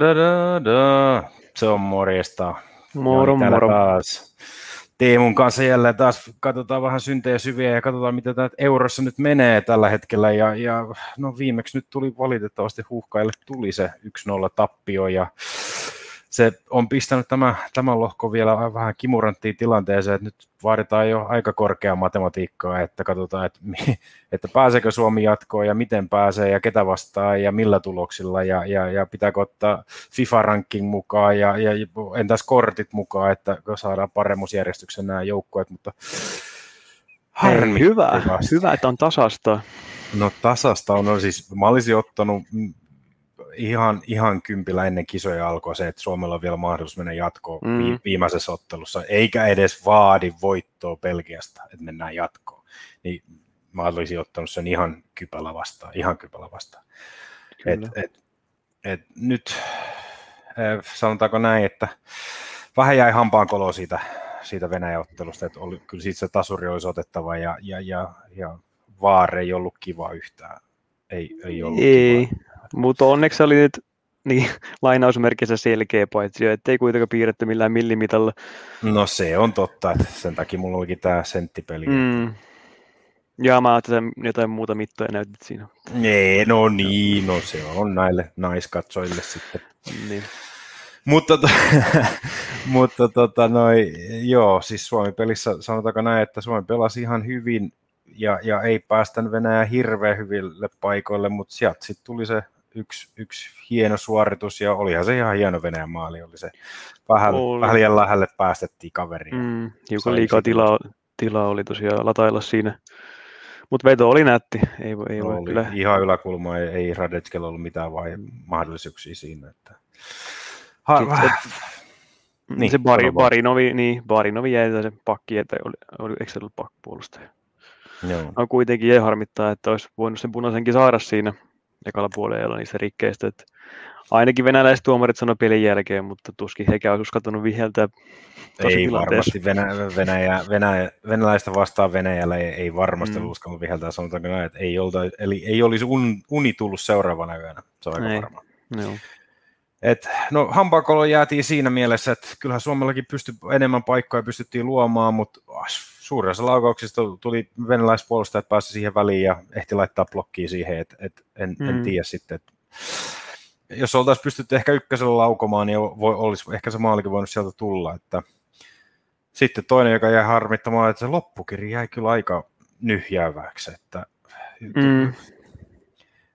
Da, da, da, da. Se on morjesta. Moro, Joni moro. Taas. Teemun kanssa jälleen taas katsotaan vähän syntejä syviä ja katsotaan, mitä tämä eurossa nyt menee tällä hetkellä. Ja, ja no viimeksi nyt tuli valitettavasti huhkaille tuli se 1-0 tappio ja se on pistänyt tämä, tämä lohko vielä vähän kimuranttiin tilanteeseen, että nyt vaaditaan jo aika korkeaa matematiikkaa, että katsotaan, että, että pääseekö Suomi jatkoon ja miten pääsee ja ketä vastaan ja millä tuloksilla ja, ja, ja pitääkö ottaa FIFA-ranking mukaan ja, ja entäs kortit mukaan, että saadaan paremmuusjärjestyksen nämä joukkueet, mutta Hei, hyvä, hyvä, että on tasasta. No tasasta on, no siis mä olisin ottanut ihan, ihan kympillä ennen kisoja alkoi se, että Suomella on vielä mahdollisuus mennä jatkoon Mm. viimeisessä ottelussa, eikä edes vaadi voittoa Belgiasta, että mennään jatkoon. Niin mä olisin ottanut sen ihan kypällä vastaan, ihan kypällä vastaan. Et, Kyllä. et, et nyt sanotaanko näin, että vähän jäi hampaankoloa siitä, siitä Venäjän ottelusta, että oli, kyllä siitä se tasuri olisi otettava ja, ja, ja, ja vaare ei ollut kiva yhtään. Ei, ei ollut Ei, kiva. Mutta onneksi oli nyt niin, lainausmerkissä selkeä paitsi, ettei kuitenkaan piirretty millään millimitalla. No se on totta, että sen takia mulla olikin tämä senttipeli. Mm. Ja mä ajattelin, että jotain muuta mittoja näytit siinä. Ei, no niin, no se on näille naiskatsojille sitten. Niin. Mutta, to, mutta tota, noi, joo, siis Suomi-pelissä sanotaanko näin, että Suomi pelasi ihan hyvin ja, ja ei päästä Venäjä hirveän hyville paikoille, mutta sieltä sitten tuli se yksi, yksi hieno suoritus ja olihan se ihan hieno Venäjän maali, oli se vähän, Oli. vähän liian lähelle päästettiin kaveriin. Mm. Mm, hiukan liikaa tilaa, tilaa oli tosiaan latailla siinä. Mutta veto oli nätti, ei ei voi oli kyllä. ihan yläkulma, ei, ei Radetskella ollut mitään vai mahdollisuuksia siinä. Että... Ha, Sitten vähän, Niin, se Bari. Barinovi, niin, Barinovi jäi se pakki, että oli, oli, eikö se ollut pakkipuolustaja? joo. No kuitenkin jäi harmittaa, että olisi voinut sen punaisenkin saada siinä ekalla puolella niistä rikkeistä. Että ainakin venäläiset tuomarit sanoi pelin jälkeen, mutta tuskin hekään olisi uskaltanut viheltää Ei varmasti Venä, Venäjä, Venäjä, venäläistä vastaan Venäjällä ei, ei varmasti Mm. uskallut viheltää, sanotaanko näin, että ei, olta, eli ei olisi un, uni tullut seuraavana yönä, se on aika Ei. varma. Joo. Et, no hampaakolo jäätiin siinä mielessä, että kyllähän Suomellakin pystyi enemmän paikkoja pystyttiin luomaan, mutta suurin osa laukauksista tuli venäläispuolustajat pääsi siihen väliin ja ehti laittaa blokkiin siihen, että et, en, mm. En tiedä sitten, että jos oltaisiin pystytty ehkä ykkösellä laukomaan, niin voi, olisi ehkä se maalikin voinut sieltä tulla. Että. Sitten toinen, joka jäi harmittamaan, että se loppukirja jäi kyllä aika nyhjääväksi. Että Mm.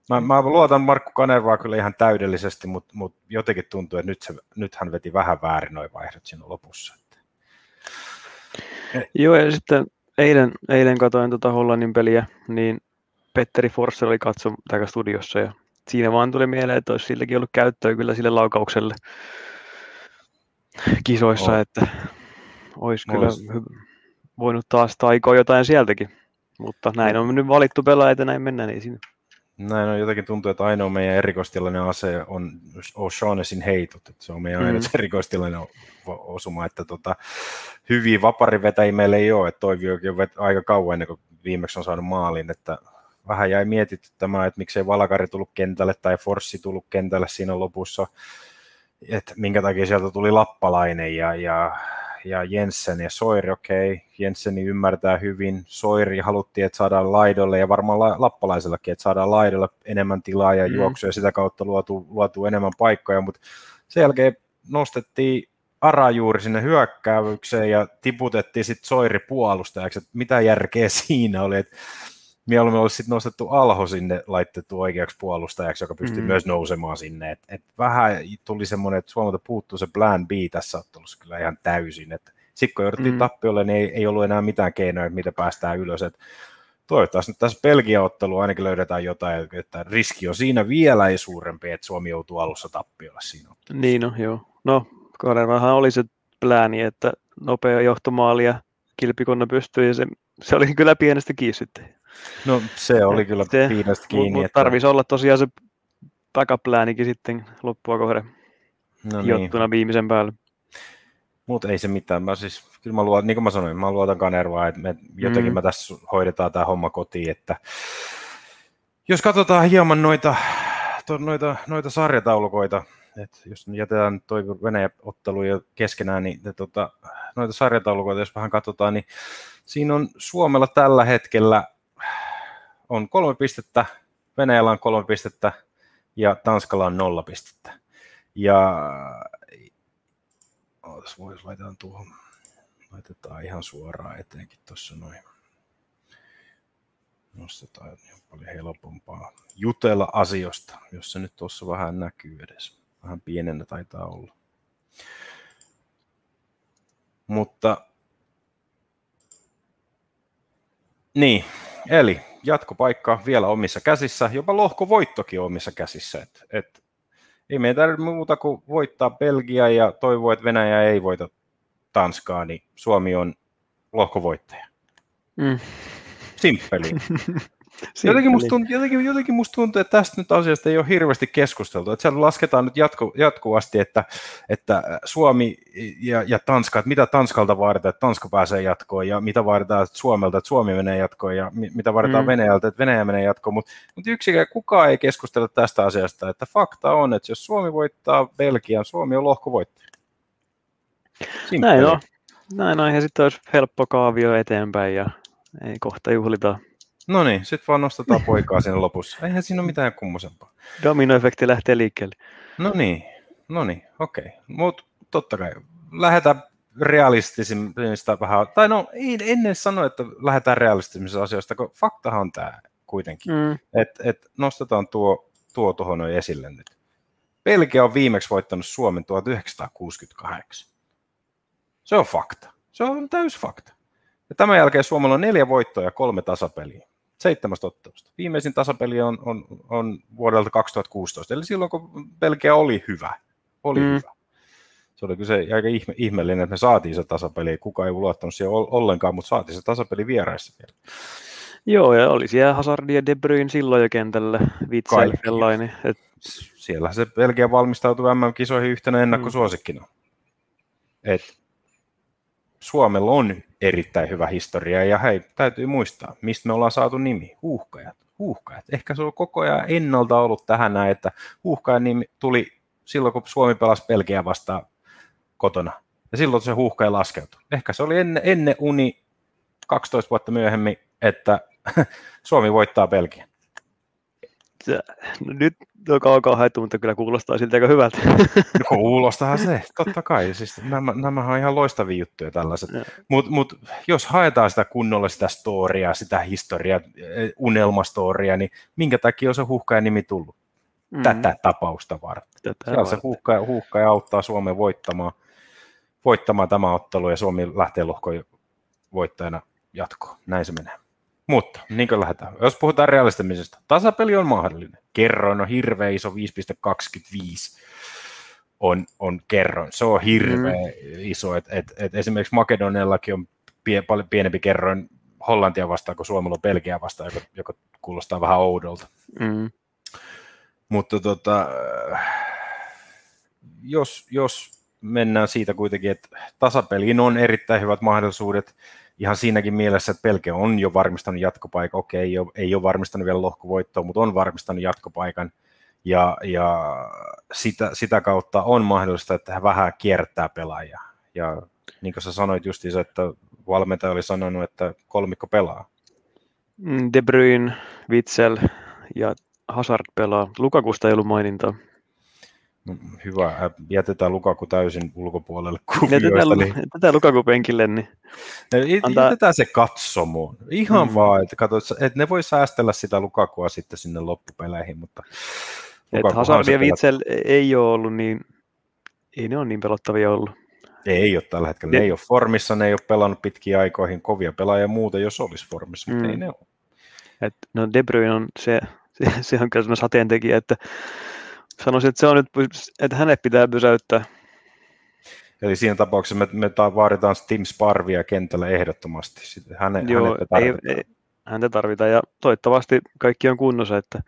Mä, mä luotan Markku Kanervaa kyllä ihan täydellisesti, mutta, mutta jotenkin tuntuu, että nyt, se, nyt hän veti vähän väärin noin vaihdot siinä lopussa. Joo, ja sitten eilen, eilen katsoin tuota Hollannin peliä, niin Petteri Forssell oli katso täällä studiossa ja siinä vaan tuli mieleen, että olisi silläkin ollut käyttöä kyllä sille laukaukselle kisoissa, On. että olisi kyllä voinut taas taikoa jotain sieltäkin. Mutta näin on nyt valittu pelaajat ja näin mennään, niin siinä. Näin on jotenkin tuntuu, että ainoa meidän erikoistilainen ase on O'Shaughnessin heitot. Että se on meidän Mm. erikoistilainen osuma, että tota, hyviä vaparivetäjiä meillä ei ole. Että Toiviokin on aika kauan ennen kuin viimeksi on saanut maalin, että vähän jäi mietitty tämä, että miksei Valakari tullut kentälle tai Forssi tullut kentälle siinä lopussa, että minkä takia sieltä tuli Lappalainen ja, ja, ja Jensen ja Soiri, okei, okay. Jenseni ymmärtää hyvin, Soiri haluttiin, että saadaan laidolle ja varmaan la, Lappalaisellakin, että saadaan laidolle enemmän tilaa ja Mm. juoksuja ja sitä kautta luotu, luotu enemmän paikkoja, mutta sen jälkeen nostettiin Ara juuri sinne hyökkäävykseen ja tiputettiin sitten Soiri puolustajaksi, että mitä järkeä siinä oli, että mieluummin olisi sitten nostettu Alho sinne laitettu oikeaksi puolustajaksi, joka pystyy Mm. myös nousemaan sinne. Et, et vähän tuli semmoinen, että Suomelta puuttuu se plan B tässä ottelussa kyllä ihan täysin. Sitten kun jouduttiin Mm. tappiolle, niin ei, ei ollut enää mitään keinoja, että mitä päästään ylös. Et toivottavasti nyt tässä Belgia-ottelu ainakin löydetään jotain, että riski on siinä vielä ei suurempi, että Suomi joutuu alussa tappiolle siinä. Niin no, joo. No, Kanervahan oli se plääni, että nopea johtomaali ja kilpikonna pystyy ja se, se oli kyllä pienestä kiinni sitten. No se oli kyllä Se- piinestä Mutta kiinni. mut että, tarvisi olla tosiaan se backup-pläänikin sitten loppua kohden no niin. jottuna viimeisen päälle. Mutta ei se mitään. Mä siis, kyllä mä luotan, niin kuin mä sanoin, mä luotan Kanervaa, että me, jotenkin Mm. me tässä hoidetaan tämä homma kotiin. Että jos katsotaan hieman noita, to, noita, noita sarjataulukoita, et jos jätetään toi Venäjä-ottelu jo keskenään, niin ne, tota, noita sarjataulukoita, jos vähän katsotaan, niin siinä on Suomella tällä hetkellä on kolme pistettä, Venäjällä on kolme pistettä ja Tanskalla on nolla pistettä. Ja ootas, vois laitetaan tuohon, laitetaan ihan suoraan etenkin tuossa noin. Nostetaan niin paljon helpompaa jutella asioista, jos se nyt tuossa vähän näkyy edes. Vähän pienenä taitaa olla. Mutta niin, eli jatkopaikka vielä omissa käsissä, jopa lohkovoittokin omissa käsissä. Et, et, ei meidän tarvitse muuta kuin voittaa Belgia ja toivoa, että Venäjä ei voita Tanskaa, niin Suomi on lohkovoittaja. Mm. Simppeli. jotenkin, musta tuntuu, jotenkin, jotenkin musta tuntuu, että tästä nyt asiasta ei ole hirveästi keskusteltu. Että siellä lasketaan nyt jatku, jatkuvasti, että, että Suomi ja, ja Tanska, että mitä Tanskalta vaaditaan, että Tanska pääsee jatkoon, ja mitä vaaditaan Suomelta, että Suomi menee jatkoon, ja mitä vaaditaan mm. Venäjältä, että Venäjä menee jatkoon. Mutta mut yksikään kukaan ei keskustella tästä asiasta, että fakta on, että jos Suomi voittaa Belgian, Suomi on lohkovoittaja. Simppeli. Näin on. Näin on, ja sitten olisi helppo kaavio eteenpäin, ja ei kohta juhlita No niin, sitten vaan nostetaan poikaa siinä lopussa. Eihän siinä ole mitään kummosempaa. Dominoefekti lähtee liikkeelle. No niin, no niin, okei. Okay. Mutta totta kai, lähdetään realistisista vähän, tai no ei ennen sano, että lähdetään realistisista asioista, kun faktahan on tämä kuitenkin. Mm. Että et nostetaan tuo, tuo tuohon esille nyt. Belgia on viimeksi voittanut Suomen 1968. Se on fakta. Se on täys fakta. Ja tämän jälkeen Suomella on neljä voittoa ja kolme tasapeliä seitsemästä ottelusta. Viimeisin tasapeli on, on, on vuodelta 2016, eli silloin kun Belgia oli hyvä. Oli mm. hyvä. Se oli kyllä aika ihme, ihmeellinen, että me saatiin se tasapeli. Kuka ei luottanut siihen ollenkaan, mutta saatiin se tasapeli vieraissa vielä. Joo, ja oli siellä Hazard ja De Bruyne silloin jo kentällä, Witsel, Fellaini. Et... Siellä se Belgia valmistautui MM-kisoihin yhtenä ennakkosuosikkina. Mm. Et Suomella on erittäin hyvä historia ja hei, täytyy muistaa, mistä me ollaan saatu nimi, huuhkajat. Huuhkajat. Ehkä se on koko ajan ennalta ollut tähän näin, että huuhkajan nimi tuli silloin, kun Suomi pelasi Belgia vastaan kotona. Ja silloin se huuhkaja laskeutui. Ehkä se oli ennen, ennen uni 12 vuotta myöhemmin, että Suomi voittaa Belgian nyt on kaukaa haettu, mutta kyllä kuulostaa siltä aika hyvältä. No kuulostahan se, totta kai. Siis nämä, nämä on ihan loistavia juttuja tällaiset. Mutta mut, jos haetaan sitä kunnolla sitä storia, sitä historiaa, unelmastoria, niin minkä takia on se huuhkajan nimi tullut? Mm. Tätä tapausta varten. Tätä Siellä se huuhkaja, huuhkaja auttaa Suomen voittamaan, voittamaan tämä ottelu ja Suomi lähtee lohkoon voittajana jatkoon. Näin se menee. Mutta niin kuin lähdetään. Jos puhutaan realistimisesta, tasapeli on mahdollinen. Kerroin on hirveä iso, 5,25 on, on kerroin. Se on hirveä mm. iso. Et, et, et esimerkiksi Makedoniallakin on pie, paljon pienempi kerroin Hollantia vastaan kuin Suomella on Belgia vastaan, joka, joka kuulostaa vähän oudolta. Mm. Mutta tota, jos, jos mennään siitä kuitenkin, että tasapeliin on erittäin hyvät mahdollisuudet, ihan siinäkin mielessä, että Pelke on jo varmistanut jatkopaikan, okei, ei ole, ei ole varmistanut vielä lohkovoittoa, mutta on varmistanut jatkopaikan, ja, ja sitä, sitä kautta on mahdollista, että hän vähän kiertää pelaajia. Ja niin kuin sä sanoit justiinsa, että valmentaja oli sanonut, että kolmikko pelaa. Mm, De Bruyne, Witzel ja Hazard pelaa. Lukakusta ei ollut mainintaa. No, hyvä, jätetään Lukaku täysin ulkopuolelle kuvioista. Jätetään, niin... jätetään Lukaku penkille, niin antaa... Jätetään se katsomoon. Ihan mm. vaan, että, katsot, että ne voi säästellä sitä Lukakua sitten sinne loppupeleihin, mutta että Hazard ja Witzel ei ole ollut niin, ei ne ole niin pelottavia ollut. Ei ole tällä hetkellä. Ne, ne ei ole formissa, ne ei ole pelannut pitkiä aikoihin. Kovia pelaajia muuta, jos olisi formissa, mutta mm. ei ne ole. Et, no De Bruyne on se, se, se on kyllä sateentekijä, että sanoisin, että se on nyt, että hänet pitää pysäyttää. Eli siinä tapauksessa me, me vaaditaan Tim Sparvia kentällä ehdottomasti. Sitten häne, Joo, tarvitaan. Ei, ei, häntä tarvitaan ja toivottavasti kaikki on kunnossa, että,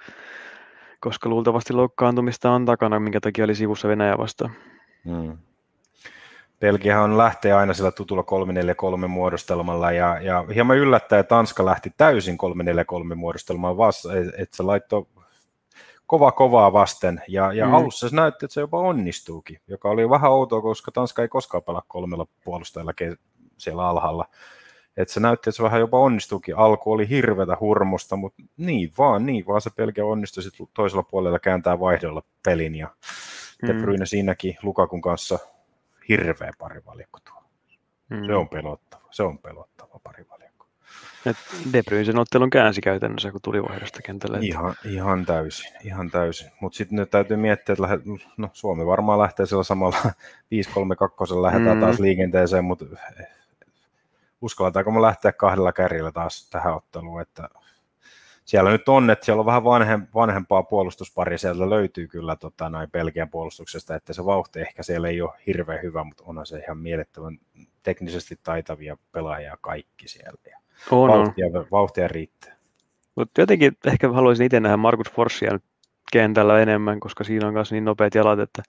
koska luultavasti loukkaantumista on takana, minkä takia oli sivussa Venäjä vastaan. Hmm. Belgiahan lähtee aina sillä tutulla 3-4-3 muodostelmalla ja, ja hieman yllättäen Tanska lähti täysin 3-4-3 muodostelmaan vasta, että se laittoi kova kovaa vasten, ja, ja mm. alussa se näytti, että se jopa onnistuukin, joka oli vähän outoa, koska Tanska ei koskaan pelaa kolmella puolustajalla siellä alhaalla. Et se näytti, että se vähän jopa onnistuukin. Alku oli hirvetä hurmusta, mutta niin vaan, niin vaan se pelkä onnistui sitten toisella puolella kääntää vaihdolla pelin. Ja mm. De Bruyne siinäkin Lukakun kanssa hirveä parivalikko tuo. Mm. Se on pelottava, se on pelottava parivalikko. Et De Bruyne sen ottelun käänsi käytännössä, kun tuli vaihdosta kentälle. Ihan, ihan täysin, ihan täysin. Mutta sitten nyt täytyy miettiä, että lähde, no, Suomi varmaan lähtee sillä samalla 5-3-2 lähdetään mm. taas liikenteeseen, mutta uskalletaanko me lähteä kahdella kärjellä taas tähän otteluun, että siellä nyt on, että siellä on vähän vanhem, vanhempaa puolustusparia, sieltä löytyy kyllä tota, noin Belgian puolustuksesta, että se vauhti ehkä siellä ei ole hirveän hyvä, mutta onhan se ihan mielettömän teknisesti taitavia pelaajia kaikki siellä. On, vauhtia, on. vauhtia riittää. Mutta jotenkin ehkä haluaisin itse nähdä Markus Forssia kentällä enemmän, koska siinä on myös niin nopeat jalat, että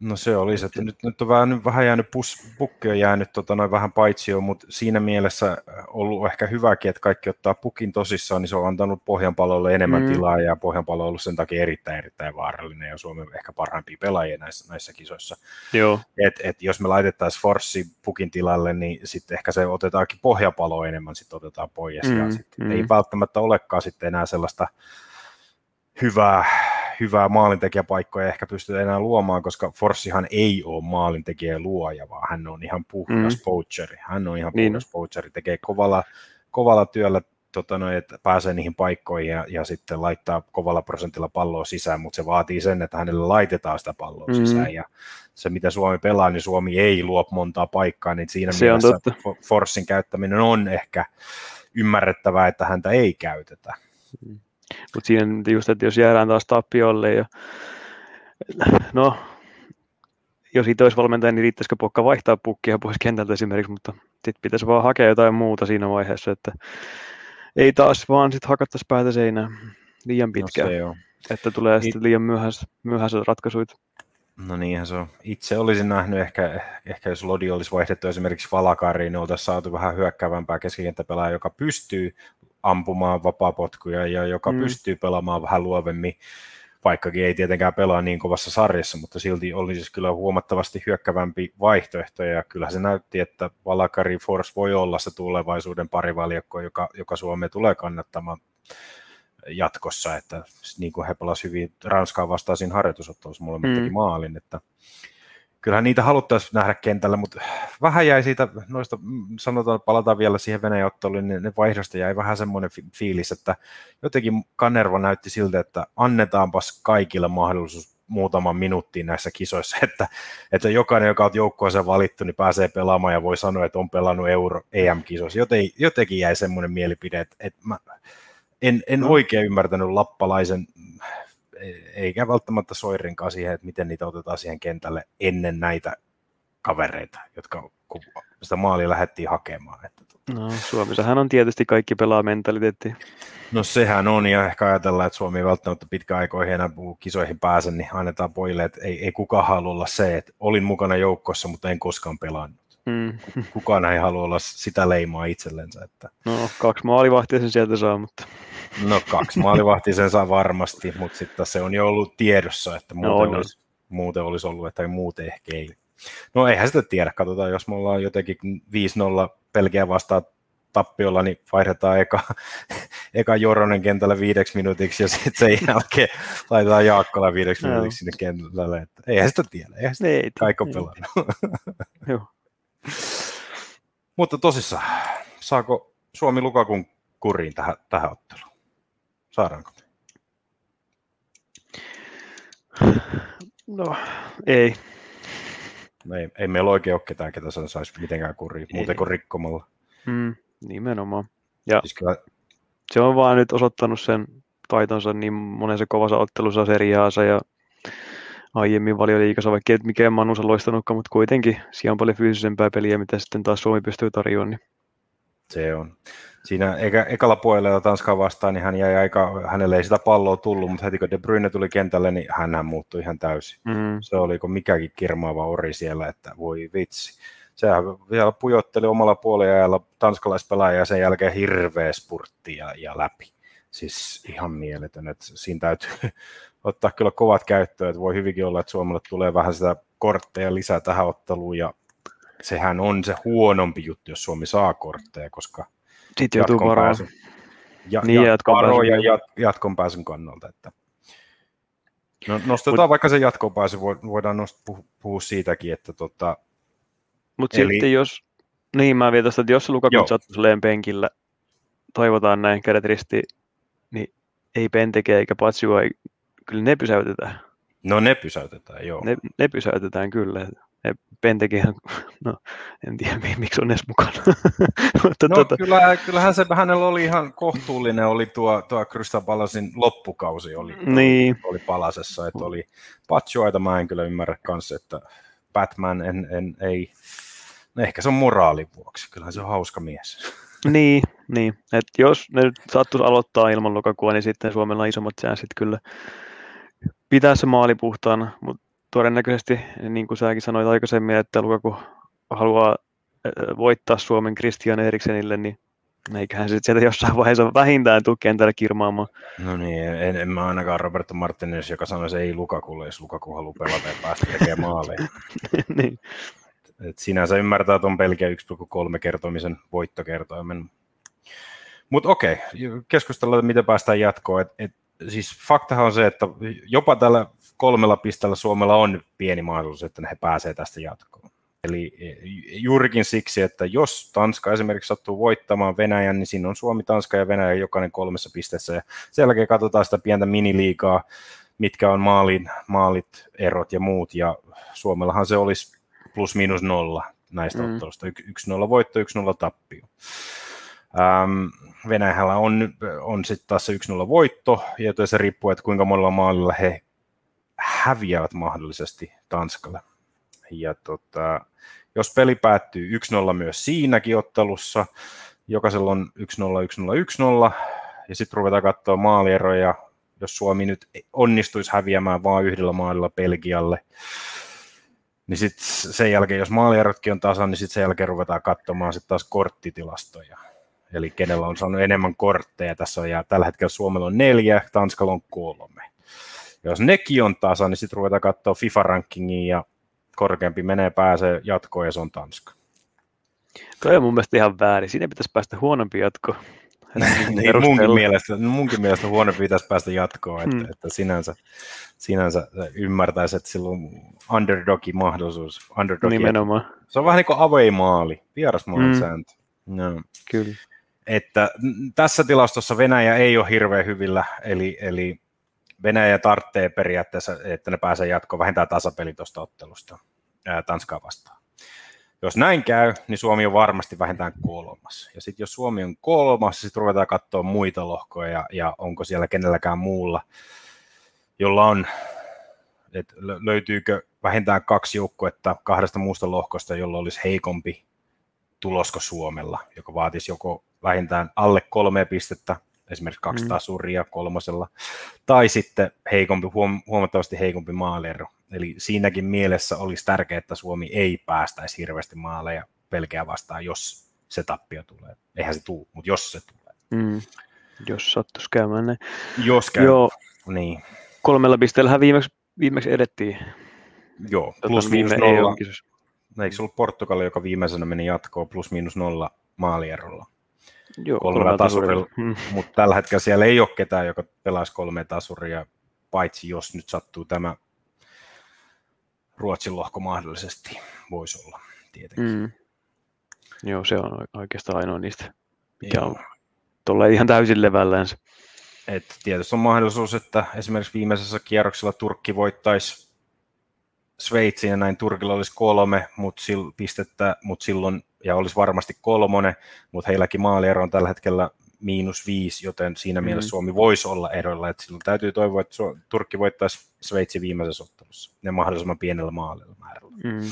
No se olisi, että nyt, nyt on vähän, nyt vähän jäänyt, pus, pukki on jäänyt tota, noin vähän paitsioon, mutta siinä mielessä äh, ollut ehkä hyväkin, että kaikki ottaa pukin tosissaan, niin se on antanut pohjanpalolle enemmän mm. tilaa ja pohjanpalo on ollut sen takia erittäin erittäin vaarallinen ja Suomen ehkä parhaimpia pelaajia näissä, näissä kisoissa. Joo. Et, et jos me laitettaisiin Forssi pukin tilalle, niin sitten ehkä se otetaankin pohjapalo enemmän, sitten otetaan pois mm. ja sit mm. ei välttämättä olekaan sitten enää sellaista hyvää hyvää maalintekijäpaikkoja ehkä pystytä enää luomaan, koska Forssihan ei ole maalintekijä luoja, vaan hän on ihan puhdas mm. poacheri. Hän on ihan niin. puhdas poacheri, tekee kovalla, kovalla työllä tota noin, että pääsee niihin paikkoihin ja, ja sitten laittaa kovalla prosentilla palloa sisään, mutta se vaatii sen, että hänelle laitetaan sitä palloa mm. sisään ja se mitä Suomi pelaa, niin Suomi ei luo montaa paikkaa, niin siinä se mielessä Forssin käyttäminen on ehkä ymmärrettävää, että häntä ei käytetä. Mm. Mutta siinä just, että jos jäädään taas tappiolle ja no, jos itse olisi valmentaja, niin riittäisikö pokka vaihtaa pukkia pois kentältä esimerkiksi, mutta sitten pitäisi vaan hakea jotain muuta siinä vaiheessa, että ei taas vaan sitten hakattaisi päätä seinään liian no pitkään, no että tulee sitten liian myöhässä, myöhässä ratkaisuja. No niinhän se on. Itse olisin nähnyt ehkä, ehkä jos Lodi olisi vaihdettu esimerkiksi Valakariin, niin oltaisiin saatu vähän hyökkäävämpää keskikenttäpelaaja, joka pystyy ampumaan vapaapotkuja ja joka mm. pystyy pelaamaan vähän luovemmin, vaikkakin ei tietenkään pelaa niin kovassa sarjassa, mutta silti oli siis kyllä huomattavasti hyökkävämpi vaihtoehto, ja kyllä se näytti, että Valakari Force voi olla se tulevaisuuden parivaljakko, joka, joka Suomeen tulee kannattamaan jatkossa, että niin kuin he pelasivat hyvin Ranskaa vastaan siinä harjoitusottelussa, molemmat mm. teki maalin, että kyllähän niitä haluttaisiin nähdä kentällä, mutta vähän jäi siitä, noista mm, sanotaan, palataan vielä siihen Venäjän niin ne vaihdosta jäi vähän semmoinen fiilis, että jotenkin Kanerva näytti siltä, että annetaanpas kaikille mahdollisuus muutaman minuuttiin näissä kisoissa, että, että jokainen, joka on joukkueeseen valittu, niin pääsee pelaamaan ja voi sanoa, että on pelannut Euro EM-kisoissa. Joten, jotenkin jäi semmoinen mielipide, että, että mä en, en no. oikein ymmärtänyt lappalaisen eikä välttämättä Soirinkaan siihen, että miten niitä otetaan siihen kentälle ennen näitä kavereita, jotka sitä maalia lähdettiin hakemaan. Että tota. No, Suomessahan on tietysti kaikki pelaa mentaliteetti. No sehän on, ja ehkä ajatellaan, että Suomi ei välttämättä pitkä aikoihin enää kisoihin pääse, niin annetaan pojille, että ei, ei kukaan halua olla se, että olin mukana joukkossa, mutta en koskaan pelannut. Mm. Kukaan ei halua olla sitä leimaa itsellensä. Että... No, kaksi maalivahtia sen sieltä saa, mutta... No kaksi maalivahtia sen saa varmasti, mutta sitten se on jo ollut tiedossa, että muuten, no, olisi, muuten olisi ollut, että muuten ehkä ei. No eihän sitä tiedä, katsotaan, jos me ollaan jotenkin 5-0 pelkeä vastaan tappiolla, niin vaihdetaan eka, eka Joronen kentällä viideksi minuutiksi ja sitten sen jälkeen laitetaan Jaakkola viideksi no. minuutiksi sinne kentälle. Että eihän sitä tiedä, eihän sitä ei, kaikki on pelannut. Joo. Mutta tosissaan, saako Suomi Lukakun kuriin tähän, tähän otteluun? Saadaanko? No, ei. No ei, ei meillä oikein ole ketään, ketä sen saisi mitenkään kuriin, muuten kuin rikkomalla. Mm, nimenomaan. Ja siis kyllä... se on vaan nyt osoittanut sen taitonsa niin monessa kovassa ottelussa seriaansa ja aiemmin valioliikassa, vaikka ei mikään Manusa loistanutkaan, mutta kuitenkin siellä on paljon fyysisempää peliä, mitä sitten taas Suomi pystyy tarjoamaan. Niin. Se on. Siinä eka, ekalla puolella Tanskaa vastaan, niin hän jäi aika, hänelle ei sitä palloa tullut, mutta heti kun De Bruyne tuli kentälle, niin hän muuttui ihan täysin. Mm. Se oli kuin mikäkin kirmaava ori siellä, että voi vitsi. Sehän vielä pujotteli omalla puolella tanskalaispelaaja ja sen jälkeen hirveä spurtti ja, ja läpi. Siis ihan mieletön, että siinä täytyy ottaa kyllä kovat käyttöön, että voi hyvinkin olla, että Suomelle tulee vähän sitä kortteja lisää tähän otteluun ja sehän on se huonompi juttu, jos Suomi saa kortteja, koska Sitten joutuu jatkon pääsyn, ja, Niin, ja, jatkon pääsyn. ja jat, jatkon pääsyn kannalta. Että. No, nostetaan Mut, vaikka se jatkon pääsy, voidaan nost, puhua, puhua siitäkin, että tota, Mutta Eli- sitten jos, niin mä vielä tästä, että jos Lukaku sattuu penkillä, toivotaan näin kädet risti, niin ei Penteke eikä Patsua, ei, kyllä ne pysäytetään. no ne pysäytetään, joo. Ne, ne pysäytetään kyllä. Ne Pentekehän, no en tiedä mi- miksi on edes mukana. Mutta No tota, kyllä, kyllähän se hänellä oli ihan kohtuullinen, oli tuo, tuo Crystal Palacein loppukausi oli, Niin. oli palasessa, että oli Patchoita, mä en kyllä ymmärrä kanssa, että Batman en, en, ei, no ehkä se on moraalin vuoksi, kyllähän se on hauska mies. niin, niin. Et jos ne nyt sattuisi aloittaa ilman Lukakua, niin sitten Suomella on isommat chanssit kyllä pitää se maali puhtaana, mutta todennäköisesti, niin kuin säkin sanoit aikaisemmin, että Lukaku haluaa voittaa Suomen Christian Eriksenille, niin eiköhän se sit sieltä jossain vaiheessa vähintään tule kentällä kirmaamaan. No niin, en, en mä ainakaan Roberto Martinez, joka sanoi, että ei Lukakulle, jos Lukaku haluaa pelata ja päästä tekemään maaleja. niin. Et sinänsä ymmärtää tuon pelkiä 1,3 kertomisen voittokertoimen. Mutta okei, keskustellaan, miten päästään jatkoon. Et, et, siis faktahan on se, että jopa tällä kolmella pisteellä Suomella on pieni mahdollisuus, että he pääsee tästä jatkoon. Eli juurikin siksi, että jos Tanska esimerkiksi sattuu voittamaan Venäjän, niin siinä on Suomi, Tanska ja Venäjä jokainen kolmessa pisteessä. Ja sen jälkeen katsotaan sitä pientä miniliigaa, mitkä on maalin, maalit, erot ja muut. Ja Suomellahan se olisi plus miinus nolla näistä Mm. ottelusta. Y- yksi nolla voitto, yksi nolla tappio. Ähm, Venäjällä on, on sitten taas se 1-0 voitto, ja se riippuu, että kuinka monella maalilla he häviävät mahdollisesti Tanskalle. Ja tota, jos peli päättyy 1-0 myös siinäkin ottelussa, jokaisella on 1-0, 1-0, 1-0, ja sitten ruvetaan katsoa maalieroja, jos Suomi nyt onnistuisi häviämään vain yhdellä maalilla Belgialle, niin sitten sen jälkeen, jos maalierotkin on tasan, niin sitten sen jälkeen ruvetaan katsomaan sitten taas korttitilastoja. Eli kenellä on saanut enemmän kortteja tässä on, ja tällä hetkellä Suomella on neljä, Tanskalla on kolme. Jos nekin on tasan, niin sitten ruvetaan katsoa FIFA-rankingia ja korkeampi menee pääsee jatkoon ja se on Tanska. Toi on mun mielestä ihan väärin. Siinä pitäisi päästä huonompi jatko. niin, munkin, mielestä, munkin mielestä huono pitäisi päästä jatkoon, että, Hmm. että sinänsä, sinänsä ymmärtäisi, että silloin underdogin mahdollisuus. Underdogi, Nimenomaan, se on vähän niin kuin away-maali, vierasmaalin Hmm. mm. sääntö. No. kyllä. Että tässä tilastossa Venäjä ei ole hirveän hyvillä, eli, eli Venäjä tarvitsee periaatteessa, että ne pääsee jatkoon vähintään tasapeli tuosta ottelusta ää, Tanskaa vastaan. Jos näin käy, niin Suomi on varmasti vähintään kolmas. Ja sitten jos Suomi on kolmas, sitten ruvetaan katsoa muita lohkoja ja, ja onko siellä kenelläkään muulla, jolla on, että lö- löytyykö vähintään kaksi joukkuetta kahdesta muusta lohkosta, jolla olisi heikompi tulosko Suomella, joka vaatisi joko vähintään alle kolme pistettä, esimerkiksi kaksi Mm. tasuria kolmosella, tai sitten heikompi, huom- huomattavasti heikompi maaliero. Eli siinäkin mielessä olisi tärkeää, että Suomi ei päästäisi hirveästi maaleja pelkeä vastaan, jos se tappio tulee. Eihän se tule, mutta jos se tulee. Mm. Jos sattuisi käymään näin. Jos käy, Joo, niin kolmella pisteellähän viimeksi, viimeksi edettiin. joo, Tota, plus viime nolla. Eikö se ollut Portugali, joka viimeisenä meni jatkoon plus miinus nolla maalierolla? Joo, kolmella tasurilla. Mm. mutta tällä hetkellä siellä ei ole ketään, joka pelaisi kolme tasuria, paitsi jos nyt sattuu tämä Ruotsin lohko mahdollisesti, voisi olla tietenkin. Mm. Joo, se on oikeastaan ainoa niistä, mikä Joo. on tuolla ihan täysin levällänsä. Et tietysti on mahdollisuus, että esimerkiksi viimeisessä kierroksella Turkki voittaisi Sveitsin ja näin Turkilla olisi kolme mut sil, pistettä, mutta silloin, ja olisi varmasti kolmonen, mutta heilläkin maaliero on tällä hetkellä miinus viisi, joten siinä Mm. mielessä Suomi voisi olla erolla, että silloin täytyy toivoa, että Turkki voittaisi Sveitsin viimeisessä ottelussa ja mahdollisimman pienellä maalilla määrällä. Mm.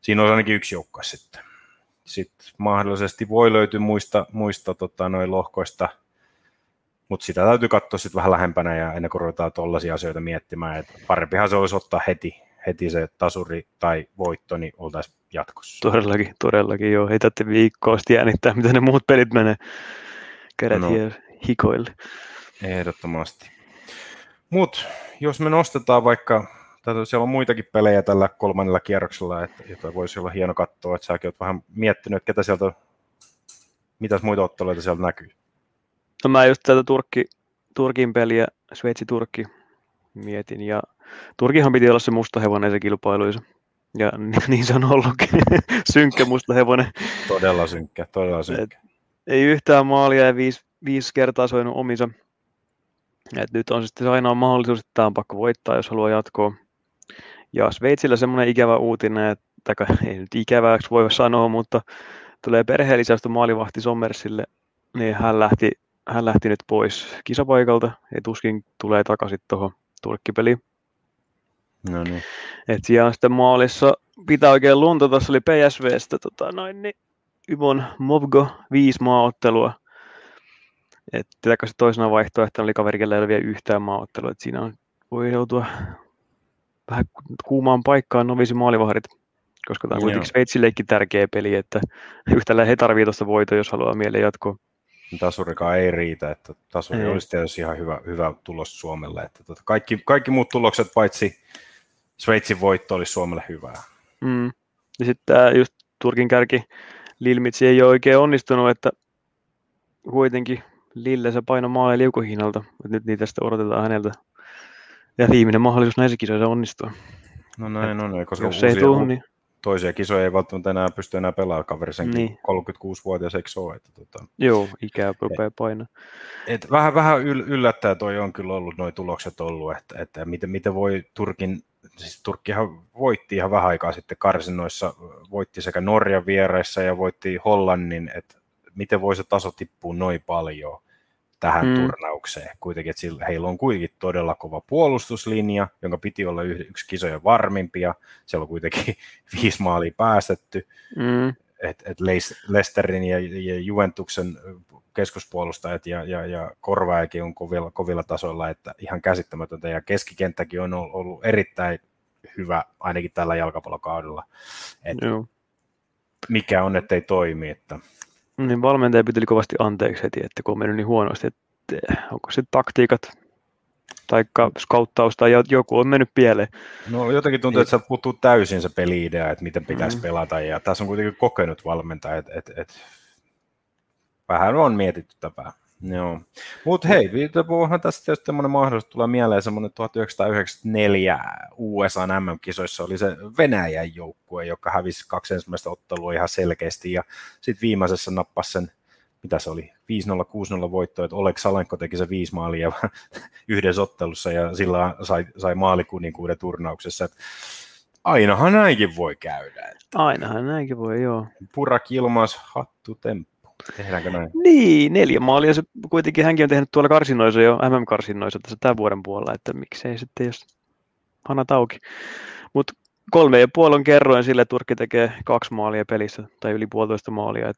Siinä on ainakin yksi joukko sitten. Sitten mahdollisesti voi löytyä muista, muista tota, noin lohkoista, mutta sitä täytyy katsoa sitten vähän lähempänä ja ennen kuin ruvetaan tuollaisia asioita miettimään. Et parempihan se olisi ottaa heti, heti se tasuri tai voitto, niin oltaisiin jatkossa. Todellakin, todellakin joo. Ei tarvitse viikkoa jännittää, miten ne muut pelit menee. Kädet No. hikoille. Ehdottomasti. Mutta jos me nostetaan vaikka, tai siellä on muitakin pelejä tällä kolmannella kierroksella, että, jota voisi olla hieno katsoa, että säkin olet vähän miettinyt, että ketä sieltä, mitäs muita otteluita sieltä näkyy? No mä just tätä Turkki, Turkin peliä, Sveitsi-Turkki mietin, ja Turkihan piti olla se musta hevonen se kilpailuissa. Ja niin se on ollutkin. synkkä musta hevonen. Todella synkkä, todella synkkä. Et ei yhtään maalia ja viisi, viisi kertaa soinut omissa. Et nyt on sitten ainoa mahdollisuus, että tämä on pakko voittaa, jos haluaa jatkoa. Ja Sveitsillä semmoinen ikävä uutinen, että ei nyt ikäväksi voi sanoa, mutta tulee perheellisäystä maalivahti Sommersille, niin hän lähti, hän lähti nyt pois kisapaikalta ja tuskin tulee takaisin tuohon turkkipeliin. No niin. Et siellä sitten maalissa pitää oikein lunta, tuossa oli PSVstä tota noin, niin Ymon Movgo viisi maaottelua. Että se toisena vaihtoehtona oli kaveri, ei ole vielä yhtään maaottelua. Et siinä on, voi joutua vähän kuumaan paikkaan novisi maalivahdit, koska tämä on kuitenkin Sveitsillekin tärkeä peli, että yhtällä he tarvitsevat tuosta voitoa, jos haluaa mieleen jatkoa. Tasurikaan ei riitä, että tasuri ei. olisi tietysti ihan hyvä, hyvä tulos Suomelle. Että tota, kaikki, kaikki muut tulokset paitsi Sveitsin voitto olisi Suomelle hyvää. Mm. Ja sitten tämä just Turkin kärki Lilmitsi ei ole oikein onnistunut, että kuitenkin Lille se paino maalle liukuhinnalta, että nyt niitä sitten odotetaan häneltä. Ja viimeinen mahdollisuus näissä kisoissa onnistua. No näin on, koska jos ei tule, niin... toisia kisoja ei välttämättä enää pysty enää pelaamaan kaveri sen niin. 36-vuotias, eikö ole? Että, tota... Joo, ikää rupeaa painaa. Et vähän, vähän yllättää toi on kyllä ollut nuo tulokset ollut, että, että miten, miten voi Turkin siis Turkkihan voitti ihan vähän aikaa sitten karsinoissa, voitti sekä Norjan viereissä ja voitti Hollannin, että miten voi se taso tippua noin paljon tähän mm. turnaukseen. Kuitenkin, että sillä, heillä on kuitenkin todella kova puolustuslinja, jonka piti olla yksi kisojen varmimpia. Siellä on kuitenkin viisi maalia päästetty. Mm. Et, et Lesterin ja, ja Juventuksen keskuspuolustajat ja, ja, ja korvaajakin on kovilla, kovilla tasoilla, että ihan käsittämätöntä. Ja keskikenttäkin on ollut erittäin hyvä ainakin tällä jalkapallokaudella. Et Joo. Mikä on, ettei toimi. Että... Niin valmentaja piteli kovasti anteeksi heti, että kun on mennyt niin huonosti, että onko se taktiikat tai skauttaus tai joku on mennyt pieleen. No jotenkin tuntuu, että se puuttuu täysin se peli-idea, että miten pitäisi mm. pelata, ja tässä on kuitenkin kokenut valmentaja, että, että, että vähän on mietitty tätä. Joo. Mutta hei, onhan tässä tietysti semmoinen mahdollisuus tulla mieleen semmoinen 1994 USA MM-kisoissa oli se Venäjän joukkue, joka hävisi kaksi ensimmäistä ottelua ihan selkeästi ja sitten viimeisessä nappasi sen, mitä se oli, 5-0, 6-0 voitto, että Oleg Salenko teki se viisi maalia yhdessä ottelussa ja sillä sai, sai maalikuninkuuden turnauksessa. Et ainahan näinkin voi käydä. Että ainahan näinkin voi, joo. Purak ilmaus, hattu temppu. Tehdäänkö näin? Niin, neljä maalia. Se kuitenkin hänkin on tehnyt tuolla karsinoissa jo, MM-karsinoissa tässä tämän vuoden puolella, että miksei sitten, jos hanat auki. Mutta kolme ja puolen kerroin sille, että Turkki tekee kaksi maalia pelissä, tai yli puolitoista maalia. Et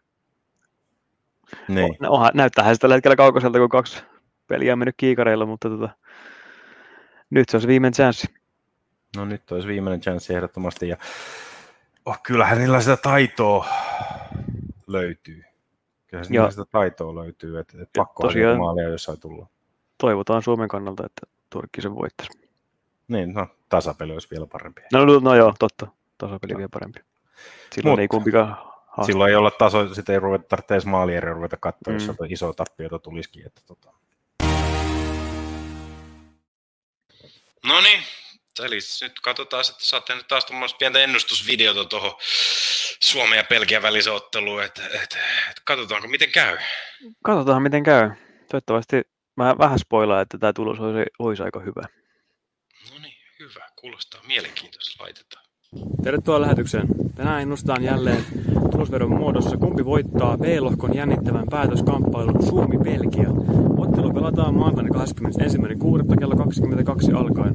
niin. No, onhan, näyttäähän se tällä hetkellä kaukaiselta, kun kaksi peliä on mennyt kiikareilla, mutta tota, nyt se on se viimeinen chanssi. No nyt olisi viimeinen chanssi ehdottomasti. Ja oh, kyllähän niillä sitä taitoa löytyy. Kyllä ja, sitä taitoa löytyy, että, että pakko tosiaan, maalia jossain tulla. Toivotaan Suomen kannalta, että Turkki sen voittaisi. Niin, no tasapeli olisi vielä parempi. No, no, no joo, totta. Tasapeli no. vielä parempi. Silloin Mut, ei kumpikaan haastaa. Silloin ei olla taso, sitten ei ruveta tarvitse edes maalieriä ruveta katsoa, mm. jos iso tappiota tulisikin. Että tota. No niin, eli nyt katsotaan, että saatte nyt taas pientä ennustusvideota tuohon Suomen ja Belgian välisen otteluun, että et, et, katsotaanko miten käy. Katsotaan miten käy. Toivottavasti mä vähän spoilaan, että tämä tulos olisi, olisi aika hyvä. No niin, hyvä. Kuulostaa mielenkiintoista. Laitetaan. Tervetuloa lähetykseen. Tänään ennustaan jälleen tulosvedon muodossa, kumpi voittaa B-lohkon jännittävän päätöskamppailun Suomi-Belgia. Ottelu pelataan maanantaina 21.6. kello 22 alkaen.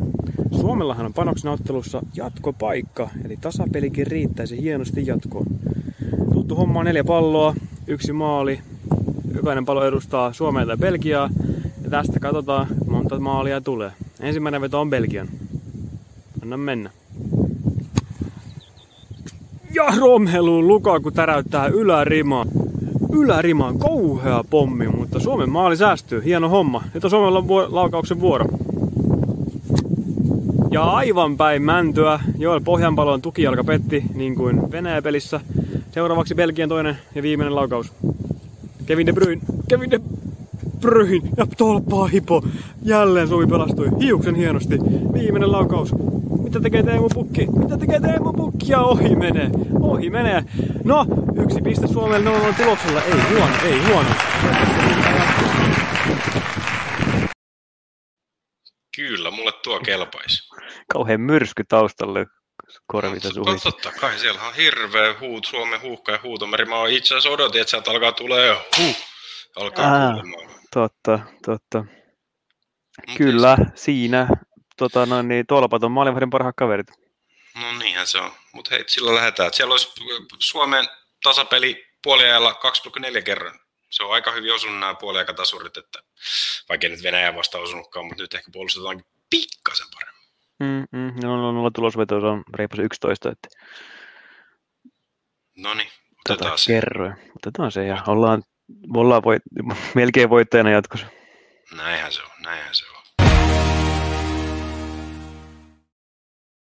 Suomellahan on panoksena ottelussa jatkopaikka, eli tasapelikin riittäisi hienosti jatkoon. Tuttu homma on neljä palloa, yksi maali. Jokainen pallo edustaa Suomea tai Belgiaa, ja tästä katsotaan monta maalia tulee. Ensimmäinen veto on Belgian. Anna mennä. Ja Romelu Lukaku täräyttää ylärimaa. ylärimaan kauhea pommi, mutta Suomen maali säästyy. Hieno homma. Nyt on Suomella vuor- laukauksen vuoro. Ja aivan päin mäntyä. Joel Pohjanpalon tukijalka petti, niin kuin Venäjä-pelissä. Seuraavaksi Belgian toinen ja viimeinen laukaus. Kevin De Bruyne. Kevin De Bruyne. Ja tolppaa hipo. Jälleen Suomi pelastui. Hiuksen hienosti. Viimeinen laukaus. Mitä tekee Teemu Pukki? Mitä tekee Teemu Pukki? Ja ohi menee. Ohi menee. No, yksi piste Suomelle 0 tuloksella. Ei huono, ei huono. Kyllä, mulle tuo kelpaisi. Kauhean myrsky taustalle korvita no, Totta kai, siellä on hirveä huut, Suomen huuhka ja huutomeri. Mä itse asiassa odotin, että sieltä alkaa tulee huh, alkaa Ää, kuulemaan. Totta, totta. Mut Kyllä, siinä tota, no, niin, tolpat on maailmanvahdin parhaat kaverit. No niinhän se on, mutta hei, sillä lähdetään. Siellä olisi Suomen tasapeli puoliajalla 2,4 kerran. Se on aika hyvin osunut nämä puoliaikatasurit, että vaikka nyt Venäjä vasta osunutkaan, mutta nyt ehkä puolustetaankin pikkasen paremmin. Mm, mm, no, no, no, tulosveto on reipas 11, että... No niin, otetaan tota, se. Kerroin. Otetaan se ja ollaan, ollaan voit, melkein voittajana jatkossa. Näinhän se on, näinhän se on.